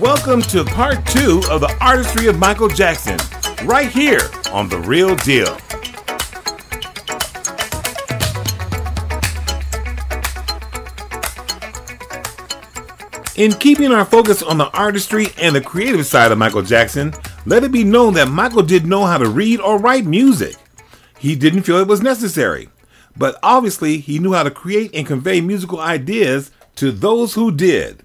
Welcome to part two of the artistry of Michael Jackson, right here on The Real Deal. In keeping our focus on the artistry and the creative side of Michael Jackson, let it be known that Michael didn't know how to read or write music. He didn't feel it was necessary, but obviously he knew how to create and convey musical ideas to those who did.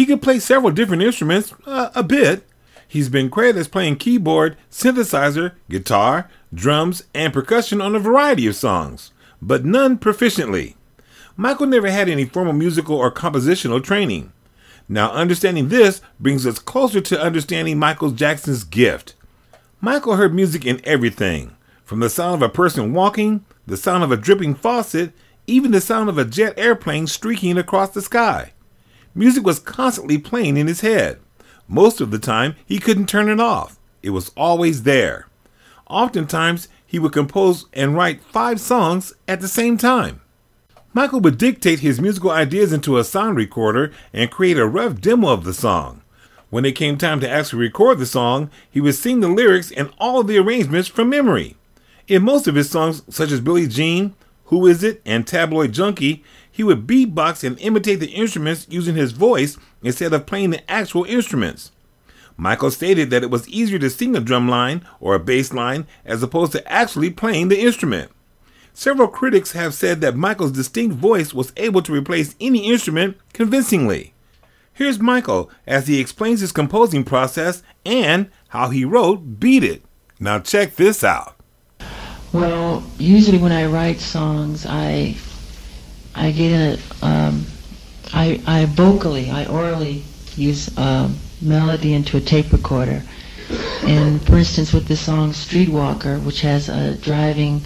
He could play several different instruments, uh, a bit. He's been credited as playing keyboard, synthesizer, guitar, drums, and percussion on a variety of songs, but none proficiently. Michael never had any formal musical or compositional training. Now, understanding this brings us closer to understanding Michael Jackson's gift. Michael heard music in everything from the sound of a person walking, the sound of a dripping faucet, even the sound of a jet airplane streaking across the sky. Music was constantly playing in his head. Most of the time, he couldn't turn it off. It was always there. Oftentimes, he would compose and write five songs at the same time. Michael would dictate his musical ideas into a sound recorder and create a rough demo of the song. When it came time to actually record the song, he would sing the lyrics and all of the arrangements from memory. In most of his songs, such as Billie Jean, Who Is It, and Tabloid Junkie, he would beatbox and imitate the instruments using his voice instead of playing the actual instruments. Michael stated that it was easier to sing a drum line or a bass line as opposed to actually playing the instrument. Several critics have said that Michael's distinct voice was able to replace any instrument convincingly. Here's Michael as he explains his composing process and how he wrote Beat It. Now check this out. Well, usually when I write songs, I I get a um, I I vocally, I orally use a melody into a tape recorder. And for instance, with the song Streetwalker, which has a driving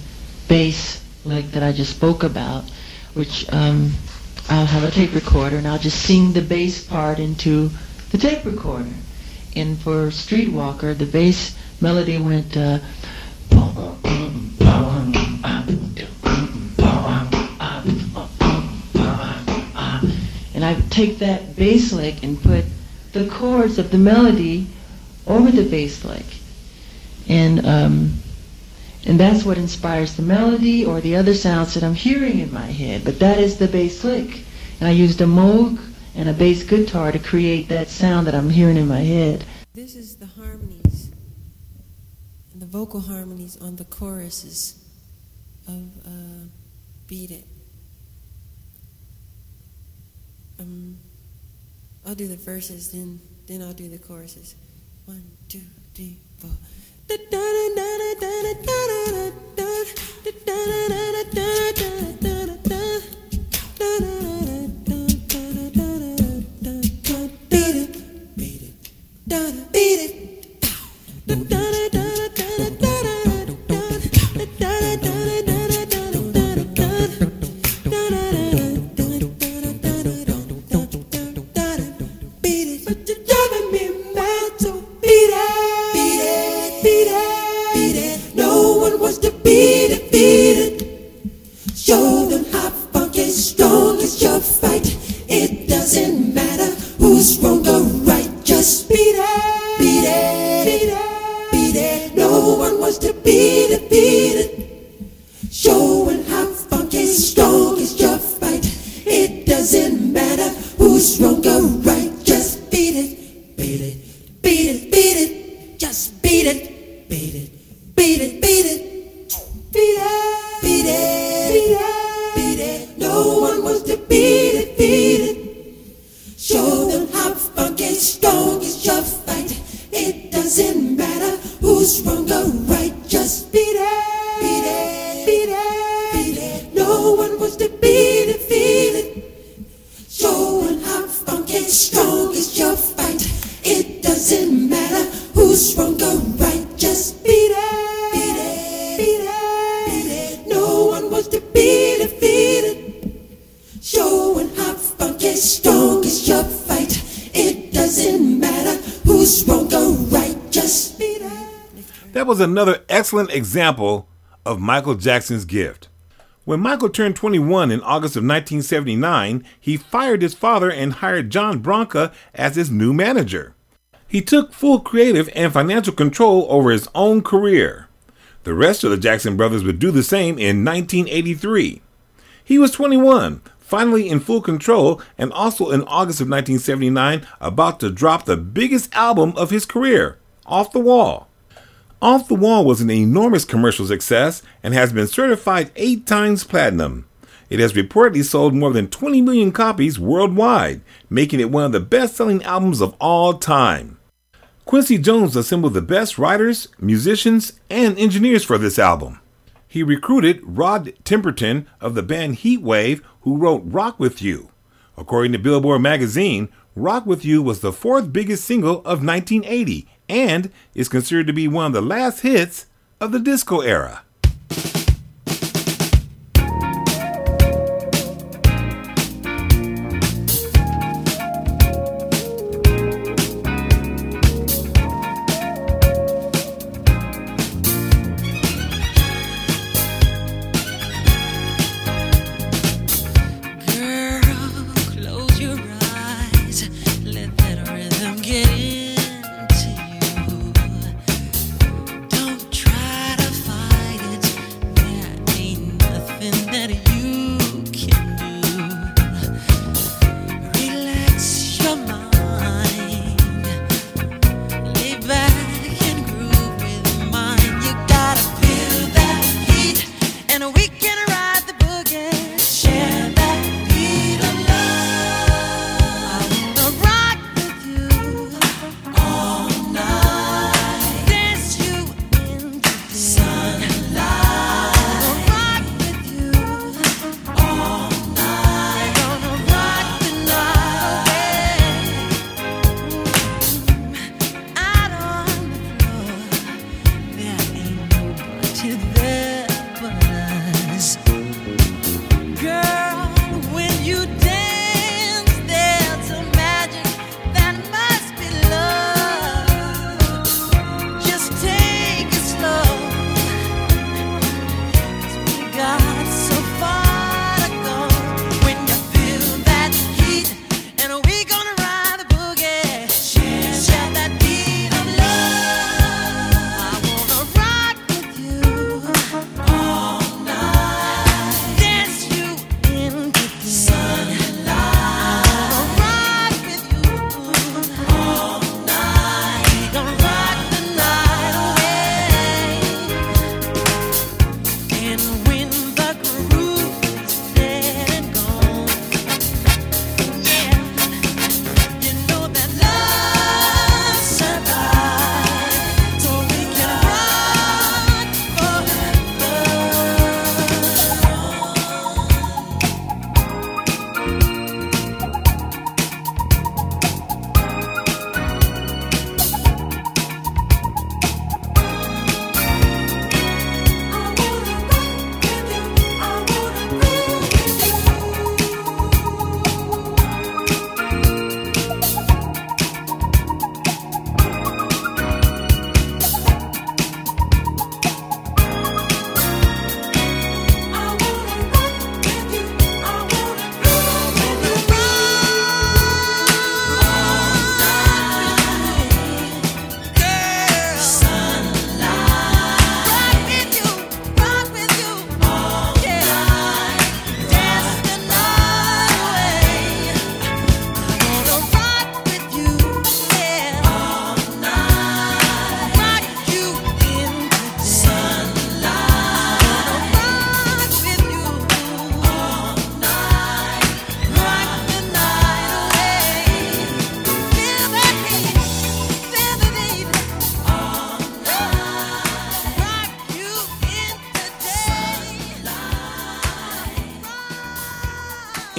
bass like that I just spoke about, which um, I'll have a tape recorder and I'll just sing the bass part into the tape recorder. And for Streetwalker, the bass melody went. Uh, and I take that bass lick and put the chords of the melody over the bass lick. And um, and that's what inspires the melody or the other sounds that I'm hearing in my head. But that is the bass lick. And I used a Moog and a bass guitar to create that sound that I'm hearing in my head. This is the harmonies and the vocal harmonies on the choruses of uh, Beat It. Um, I'll do the verses, then then I'll do the choruses. One, two, three, four. But No one wants to be it, another excellent example of Michael Jackson's gift. When Michael turned 21 in August of 1979, he fired his father and hired John Branca as his new manager. He took full creative and financial control over his own career. The rest of the Jackson brothers would do the same in 1983. He was 21, finally in full control, and also in August of 1979 about to drop the biggest album of his career, Off the Wall. Off the Wall was an enormous commercial success and has been certified eight times platinum. It has reportedly sold more than 20 million copies worldwide, making it one of the best selling albums of all time. Quincy Jones assembled the best writers, musicians, and engineers for this album. He recruited Rod Temperton of the band Heatwave, who wrote Rock With You. According to Billboard magazine, Rock With You was the fourth biggest single of 1980 and is considered to be one of the last hits of the disco era.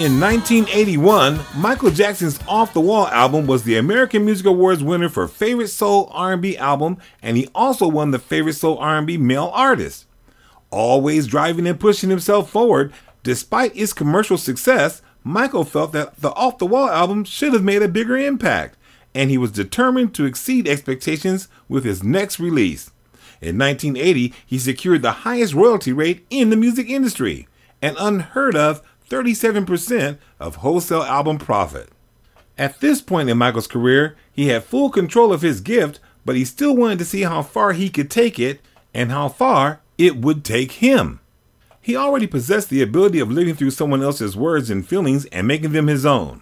In 1981, Michael Jackson's Off the Wall album was the American Music Awards winner for Favorite Soul R&B Album, and he also won the Favorite Soul R&B Male Artist. Always driving and pushing himself forward, despite its commercial success, Michael felt that the Off the Wall album should have made a bigger impact, and he was determined to exceed expectations with his next release. In 1980, he secured the highest royalty rate in the music industry, an unheard of 37% of wholesale album profit. At this point in Michael's career, he had full control of his gift, but he still wanted to see how far he could take it and how far it would take him. He already possessed the ability of living through someone else's words and feelings and making them his own.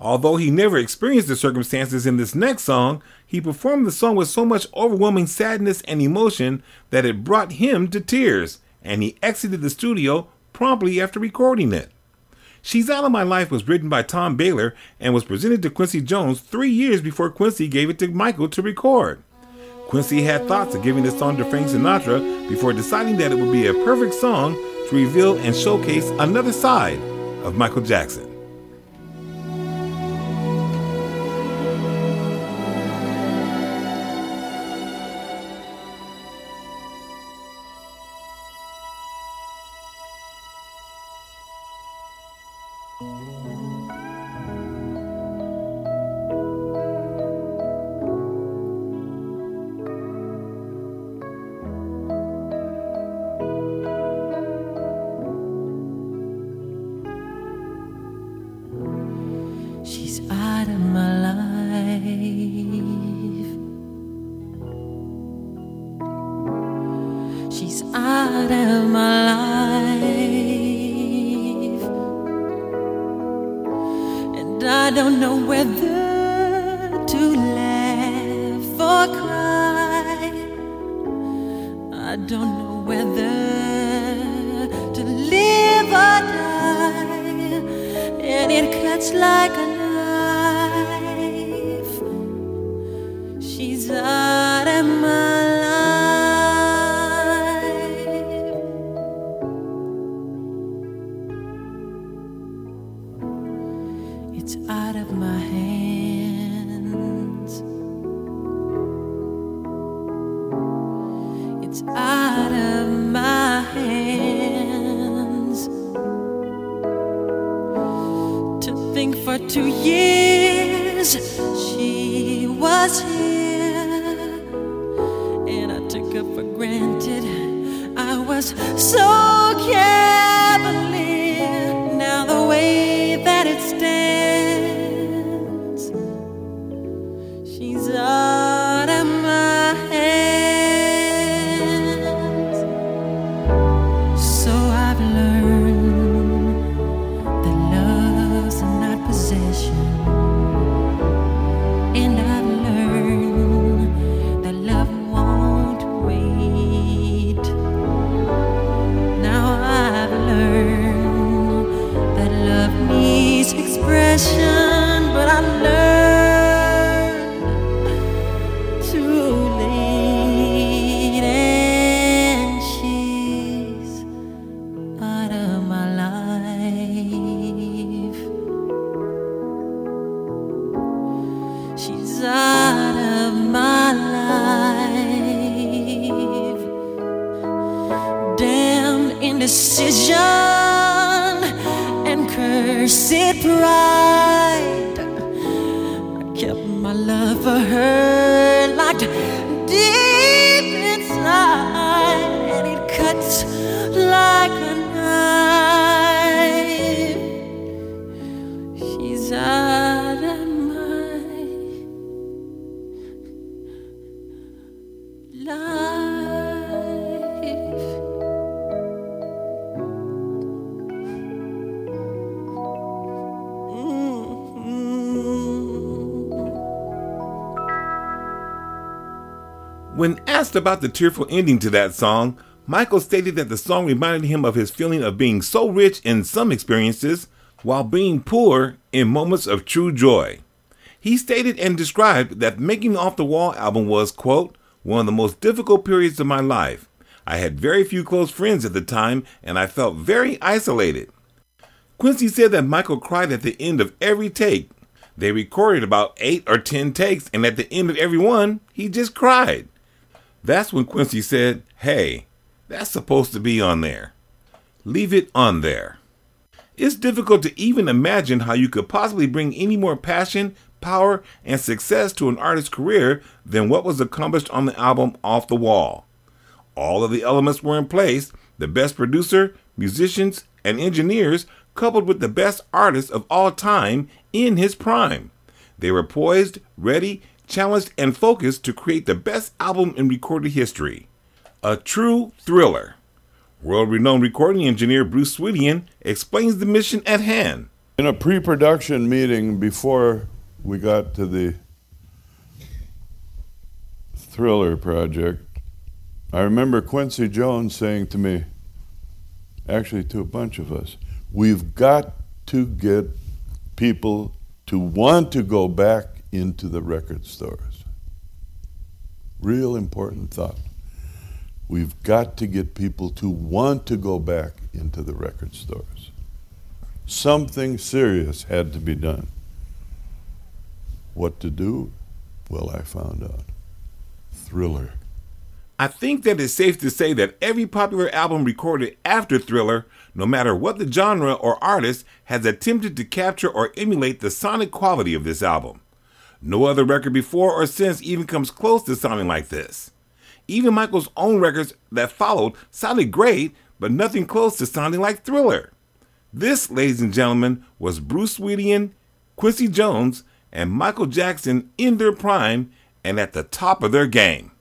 Although he never experienced the circumstances in this next song, he performed the song with so much overwhelming sadness and emotion that it brought him to tears, and he exited the studio promptly after recording it. She's Out of My Life was written by Tom Bahler and was presented to Quincy Jones three years before Quincy gave it to Michael to record. Quincy had thoughts of giving this song to Frank Sinatra before deciding that it would be a perfect song to reveal and showcase another side of Michael Jackson. Like a 墙 about the tearful ending to that song, Michael stated that the song reminded him of his feeling of being so rich in some experiences while being poor in moments of true joy. He stated and described that making Off the Wall album was, quote, one of the most difficult periods of my life. I had very few close friends at the time and I felt very isolated. Quincy said that Michael cried at the end of every take. They recorded about eight or ten takes, and at the end of every one, he just cried. That's when Quincy said, Hey, that's supposed to be on there. Leave it on there. It's difficult to even imagine how you could possibly bring any more passion, power, and success to an artist's career than what was accomplished on the album Off the Wall. All of the elements were in place the best producer, musicians, and engineers coupled with the best artists of all time in his prime. They were poised, ready, challenged, and focused to create the best album in recorded history. A true thriller. World renowned recording engineer Bruce Swedien explains the mission at hand. In a pre production meeting before we got to the thriller project, I remember Quincy Jones saying to me, actually to a bunch of us, we've got to get people to want to go back into the record stores. Real important thought. We've got to get people to want to go back into the record stores. Something serious had to be done. What to do? Well, I found out. Thriller. I think that it's safe to say that every popular album recorded after Thriller, no matter what the genre or artist, has attempted to capture or emulate the sonic quality of this album. No other record before or since even comes close to sounding like this. Even Michael's own records that followed sounded great, but nothing close to sounding like Thriller. This, ladies and gentlemen, was Bruce Swedien, Quincy Jones, and Michael Jackson in their prime and at the top of their game.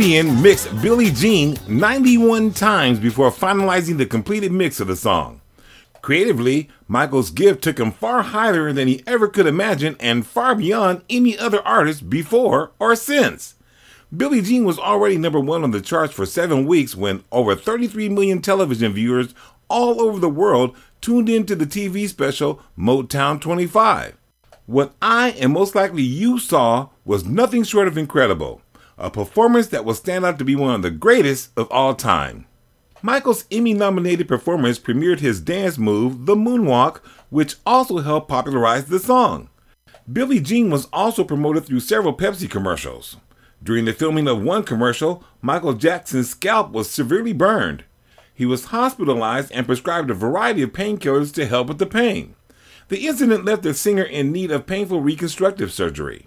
Swedien mixed Billie Jean 91 times before finalizing the completed mix of the song. Creatively, Michael's gift took him far higher than he ever could imagine and far beyond any other artist before or since. Billie Jean was already number one on the charts for seven weeks when over 33 million television viewers all over the world tuned in to the TV special Motown 25. What I and most likely you saw was nothing short of incredible, a performance that will stand out to be one of the greatest of all time. Michael's Emmy nominated performance premiered his dance move, the moonwalk, which also helped popularize the song. Billie Jean was also promoted through several Pepsi commercials. During the filming of one commercial, Michael Jackson's scalp was severely burned. He was hospitalized and prescribed a variety of painkillers to help with the pain. The incident left the singer in need of painful reconstructive surgery.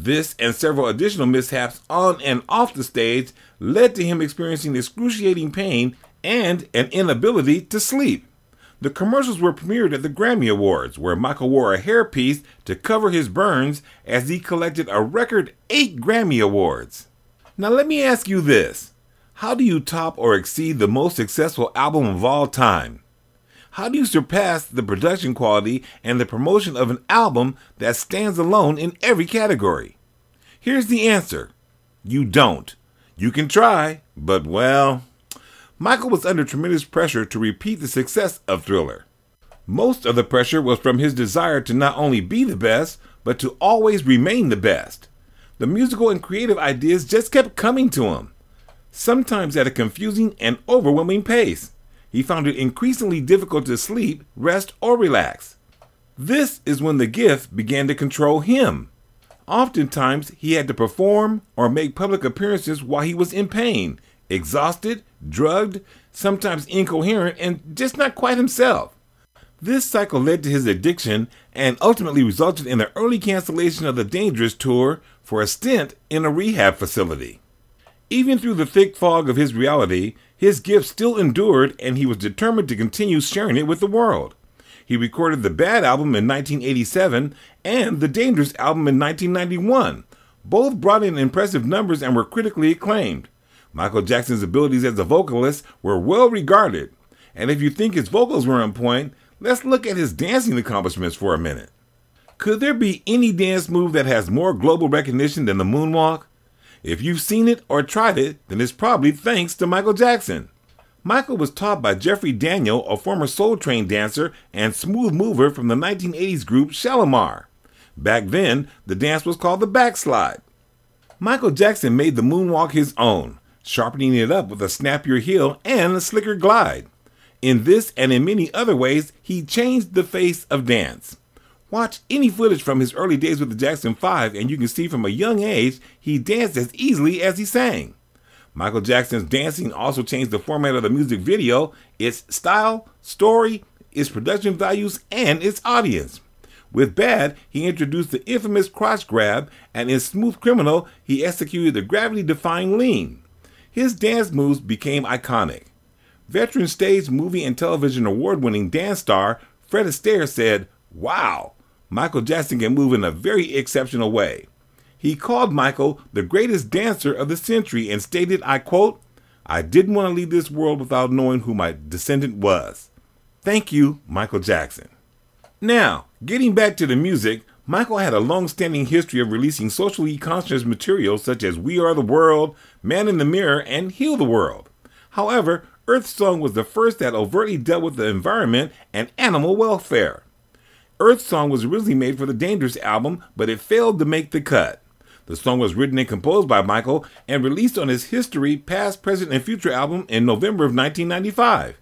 This and several additional mishaps on and off the stage led to him experiencing excruciating pain and an inability to sleep. The commercials were premiered at the Grammy Awards, where Michael wore a hairpiece to cover his burns as he collected a record eight Grammy Awards. Now, let me ask you this How do you top or exceed the most successful album of all time? How do you surpass the production quality and the promotion of an album that stands alone in every category? Here's the answer you don't. You can try, but well, Michael was under tremendous pressure to repeat the success of Thriller. Most of the pressure was from his desire to not only be the best, but to always remain the best. The musical and creative ideas just kept coming to him, sometimes at a confusing and overwhelming pace. He found it increasingly difficult to sleep, rest, or relax. This is when the gift began to control him. Oftentimes, he had to perform or make public appearances while he was in pain, exhausted, drugged, sometimes incoherent, and just not quite himself. This cycle led to his addiction and ultimately resulted in the early cancellation of the Dangerous tour for a stint in a rehab facility. Even through the thick fog of his reality, his gift still endured and he was determined to continue sharing it with the world. He recorded the Bad album in 1987 and the Dangerous album in 1991. Both brought in impressive numbers and were critically acclaimed. Michael Jackson's abilities as a vocalist were well regarded, and if you think his vocals were on point, let's look at his dancing accomplishments for a minute. Could there be any dance move that has more global recognition than the moonwalk? If you've seen it or tried it, then it's probably thanks to Michael Jackson. Michael was taught by Jeffrey Daniel, a former Soul Train dancer and smooth mover from the 1980s group Shalimar. Back then, the dance was called the backslide. Michael Jackson made the moonwalk his own, sharpening it up with a snappier heel and a slicker glide. In this and in many other ways, he changed the face of dance. Watch any footage from his early days with the Jackson 5 and you can see from a young age he danced as easily as he sang. Michael Jackson's dancing also changed the format of the music video, its style, story, its production values, and its audience. With Bad, he introduced the infamous crotch grab, and in Smooth Criminal, he executed the gravity defying lean. His dance moves became iconic. Veteran stage, movie, and television award winning dance star Fred Astaire said, Wow, Michael Jackson can move in a very exceptional way. He called Michael the greatest dancer of the century and stated, I quote, I didn't want to leave this world without knowing who my descendant was. Thank you, Michael Jackson. Now, getting back to the music, Michael had a long standing history of releasing socially conscious material such as We Are the World, Man in the Mirror, and Heal the World. However, Earth Song was the first that overtly dealt with the environment and animal welfare. Earth Song was originally made for the Dangerous album, but it failed to make the cut. The song was written and composed by Michael and released on his History, Past, Present, and Future album in November of 1995.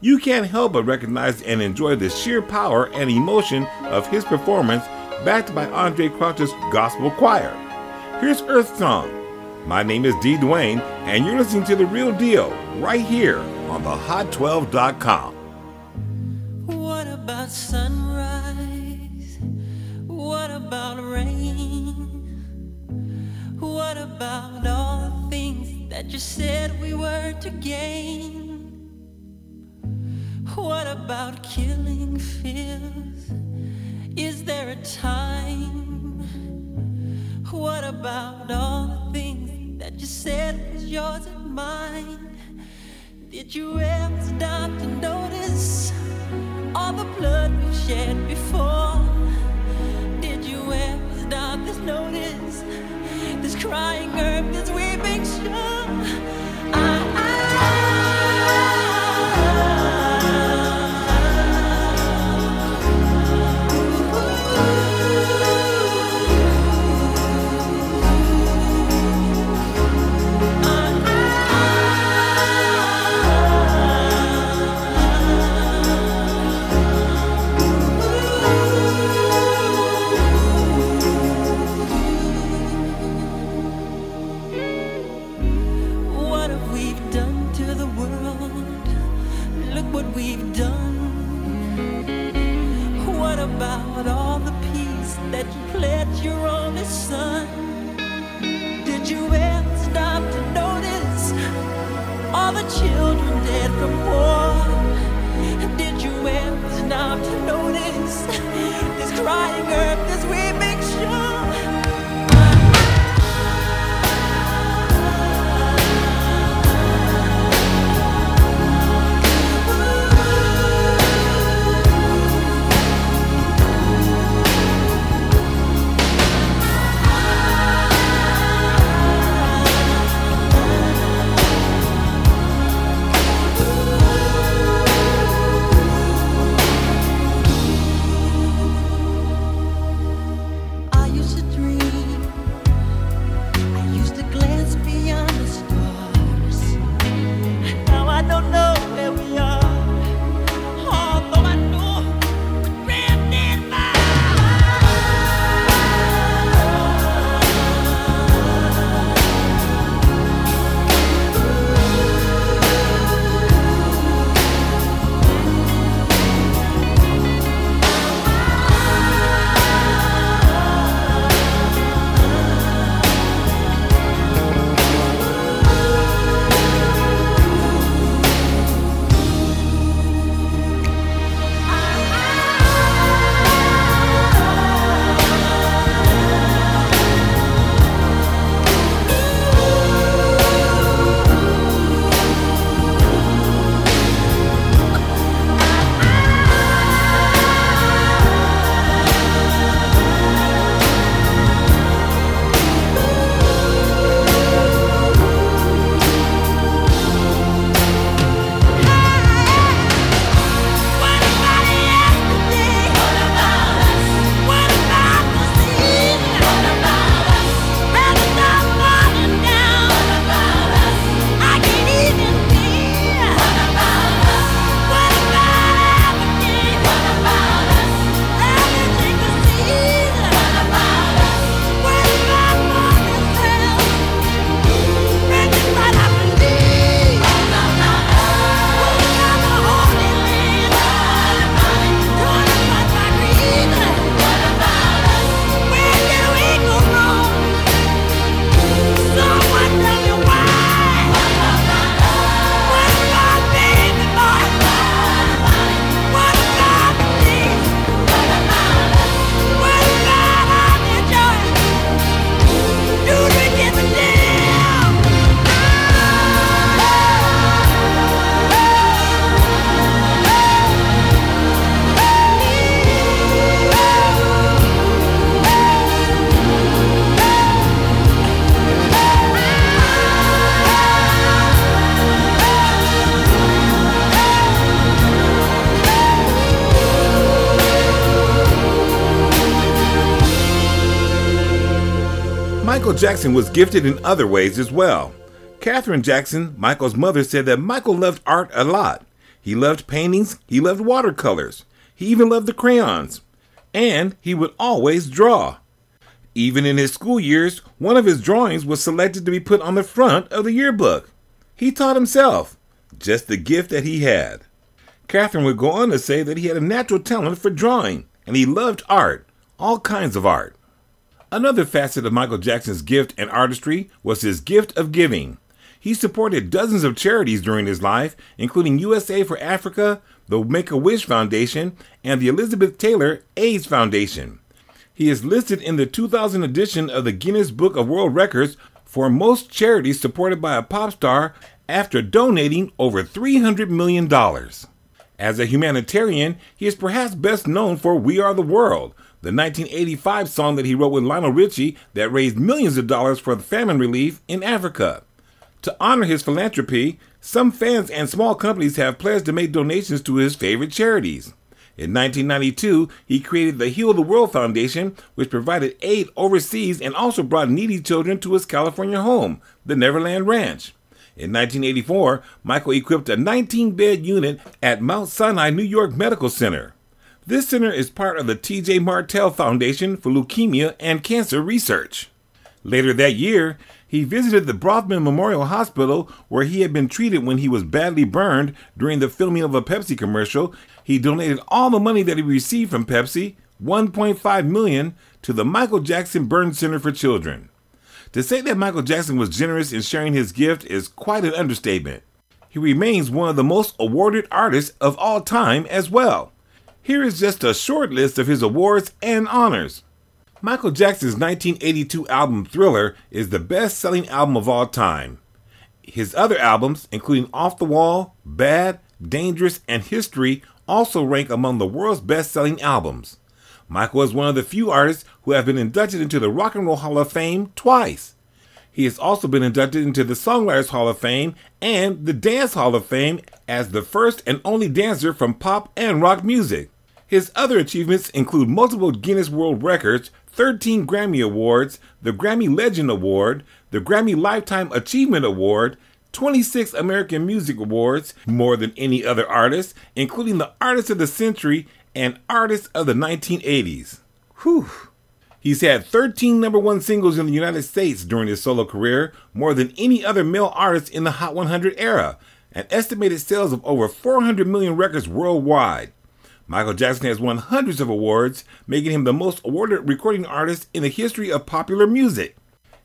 You can't help but recognize and enjoy the sheer power and emotion of his performance, backed by Andraé Crouch's gospel choir. Here's Earth Song. My name is D. Duane, and you're listening to The Real Deal right here on the Hot12.com. What about sunrise? What about rain? What about all the things that you said we were to gain? What about killing fears? Is there a time? What about all the things that you said was yours and mine. Did you ever stop to notice all the blood we've shed before? Notice this crying earth, this weeping Michael Jackson was gifted in other ways as well. Katherine Jackson, Michael's mother, said that Michael loved art a lot. He loved paintings, he loved watercolors, he even loved the crayons, and he would always draw. Even in his school years, one of his drawings was selected to be put on the front of the yearbook. He taught himself, just the gift that he had. Katherine would go on to say that he had a natural talent for drawing, and he loved art, all kinds of art. Another facet of Michael Jackson's gift and artistry was his gift of giving. He supported dozens of charities during his life, including USA for Africa, the Make a Wish Foundation, and the Elizabeth Taylor AIDS Foundation. He is listed in the 2000 edition of the Guinness Book of World Records for most charities supported by a pop star after donating over $300 million. As a humanitarian, he is perhaps best known for We Are the World, the 1985 song that he wrote with Lionel Richie that raised millions of dollars for the famine relief in Africa. To honor his philanthropy, some fans and small companies have pledged to make donations to his favorite charities. In 1992, he created the Heal the World Foundation, which provided aid overseas and also brought needy children to his California home, the Neverland Ranch. In 1984, Michael equipped a 19 bed unit at Mount Sinai New York Medical Center. This center is part of the TJ Martell Foundation for Leukemia and Cancer Research. Later that year, he visited the Brotman Memorial Hospital where he had been treated when he was badly burned during the filming of a Pepsi commercial. He donated all the money that he received from Pepsi, 1.5 million, to the Michael Jackson Burn Center for Children. To say that Michael Jackson was generous in sharing his gift is quite an understatement. He remains one of the most awarded artists of all time as well. Here is just a short list of his awards and honors. Michael Jackson's 1982 album Thriller is the best selling album of all time. His other albums, including Off the Wall, Bad, Dangerous, and History, also rank among the world's best selling albums. Michael is one of the few artists who have been inducted into the Rock and Roll Hall of Fame twice. He has also been inducted into the Songwriters Hall of Fame and the Dance Hall of Fame as the first and only dancer from pop and rock music. His other achievements include multiple Guinness World Records, 13 Grammy Awards, the Grammy Legend Award, the Grammy Lifetime Achievement Award, 26 American Music Awards, more than any other artist, including the Artist of the Century and Artist of the 1980s. Whew. He's had 13 number one singles in the United States during his solo career, more than any other male artist in the Hot 100 era, and estimated sales of over 400 million records worldwide. Michael Jackson has won hundreds of awards, making him the most awarded recording artist in the history of popular music.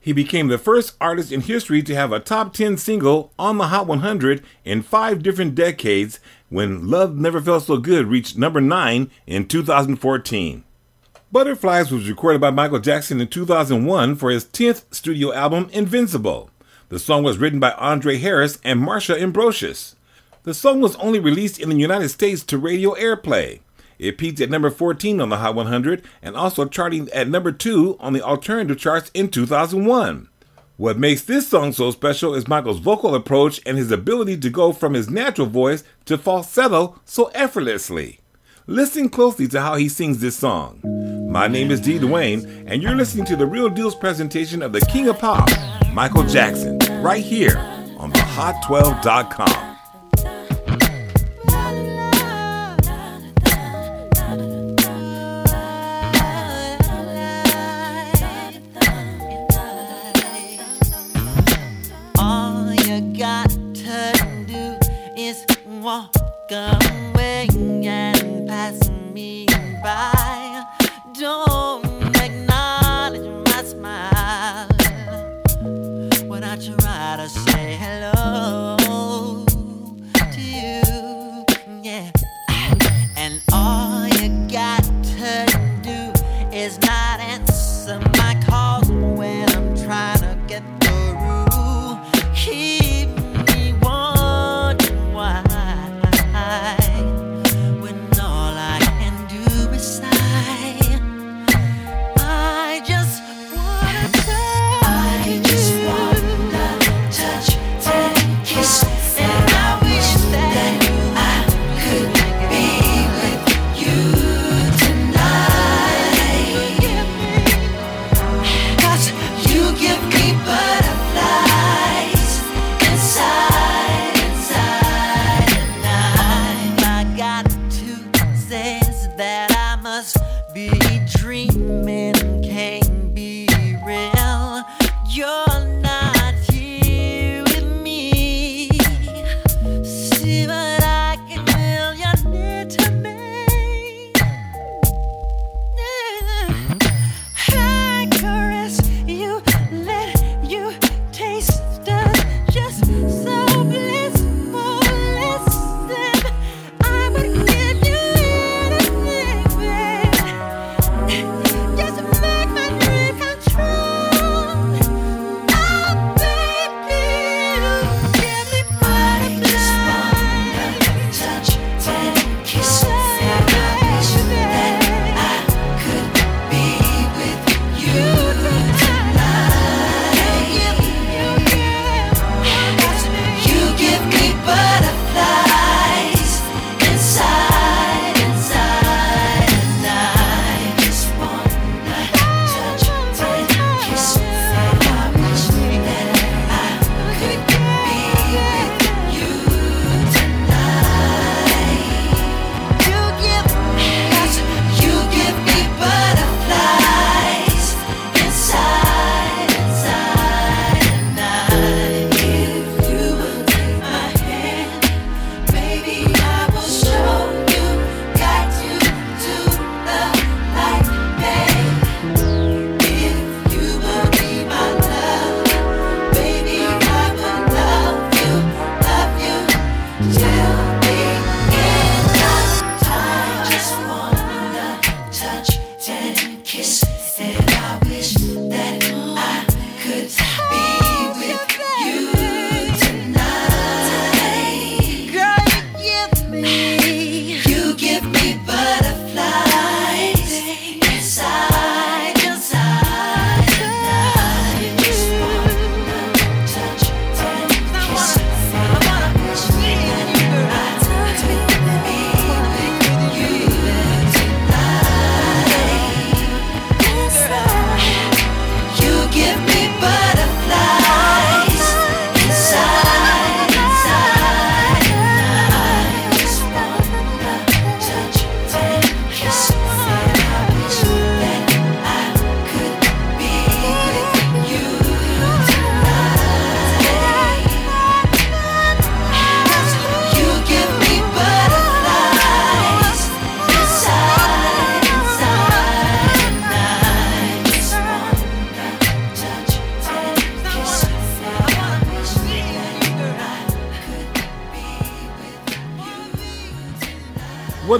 He became the first artist in history to have a top 10 single on the Hot 100 in five different decades when Love Never Felt So Good reached number 9 in 2014. Butterflies was recorded by Michael Jackson in 2001 for his 10th studio album, Invincible. The song was written by Andre Harris and Marsha Ambrosius. The song was only released in the United States to radio airplay. It peaked at number 14 on the Hot 100 and also charting at number 2 on the alternative charts in 2001. What makes this song so special is Michael's vocal approach and his ability to go from his natural voice to falsetto so effortlessly. Listen closely to how he sings this song. My name is D. Duane, and you're listening to the Real Deals presentation of the King of Pop, Michael Jackson, right here on the Hot12.com. walk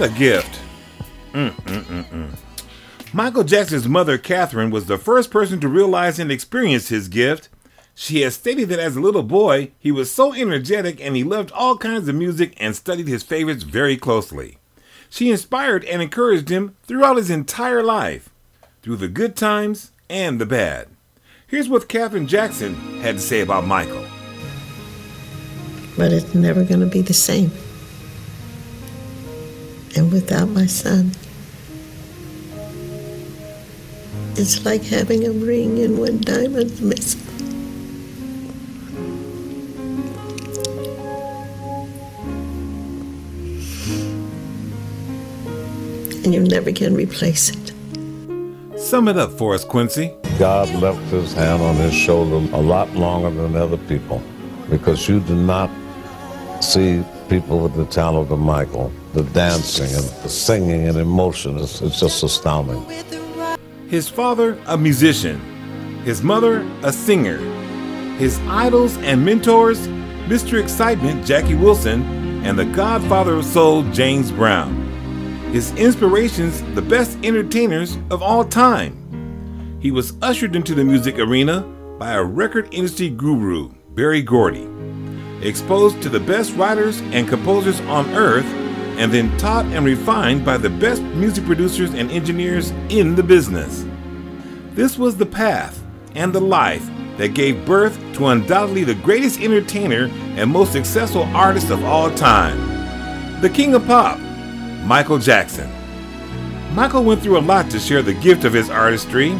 a gift. Mm-mm-mm-mm. Michael Jackson's mother, Katherine, was the first person to realize and experience his gift. She has stated that as a little boy, he was so energetic and he loved all kinds of music and studied his favorites very closely. She inspired and encouraged him throughout his entire life, through the good times and the bad. Here's what Katherine Jackson had to say about Michael. but it's never going to be the same. And without my son, it's like having a ring and one diamond missing. And you never can replace it. Sum it up for us, Quincy. God left his hand on his shoulder a lot longer than other people because you do not see people with the talent of Michael. The dancing and the singing and emotion is it's just astounding. His father, a musician. His mother, a singer. His idols and mentors, Mr. Excitement, Jackie Wilson, and the godfather of soul, James Brown. His inspirations, the best entertainers of all time. He was ushered into the music arena by a record industry guru, Berry Gordy. Exposed to the best writers and composers on earth, and then taught and refined by the best music producers and engineers in the business. This was the path and the life that gave birth to undoubtedly the greatest entertainer and most successful artist of all time, the king of pop, Michael Jackson. Michael went through a lot to share the gift of his artistry,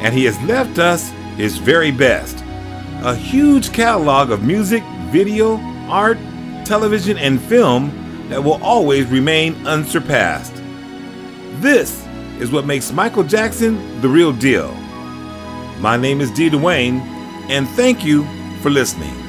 and he has left us his very best. A huge catalog of music, video, art, television, and film that will always remain unsurpassed. This is what makes Michael Jackson the real deal. My name is D Duane, and thank you for listening.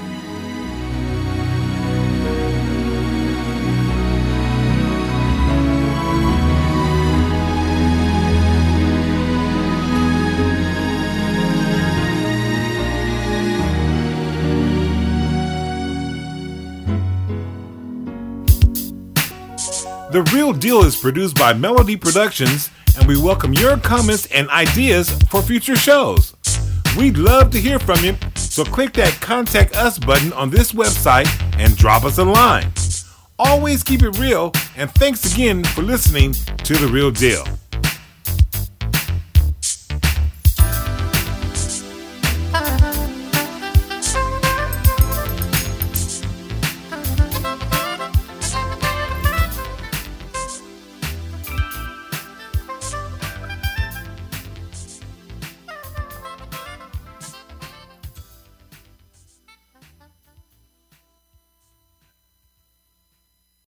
The Real Deal is produced by Melody Productions, and we welcome your comments and ideas for future shows. We'd love to hear from you, so click that Contact Us button on this website and drop us a line. Always keep it real, and thanks again for listening to The Real Deal.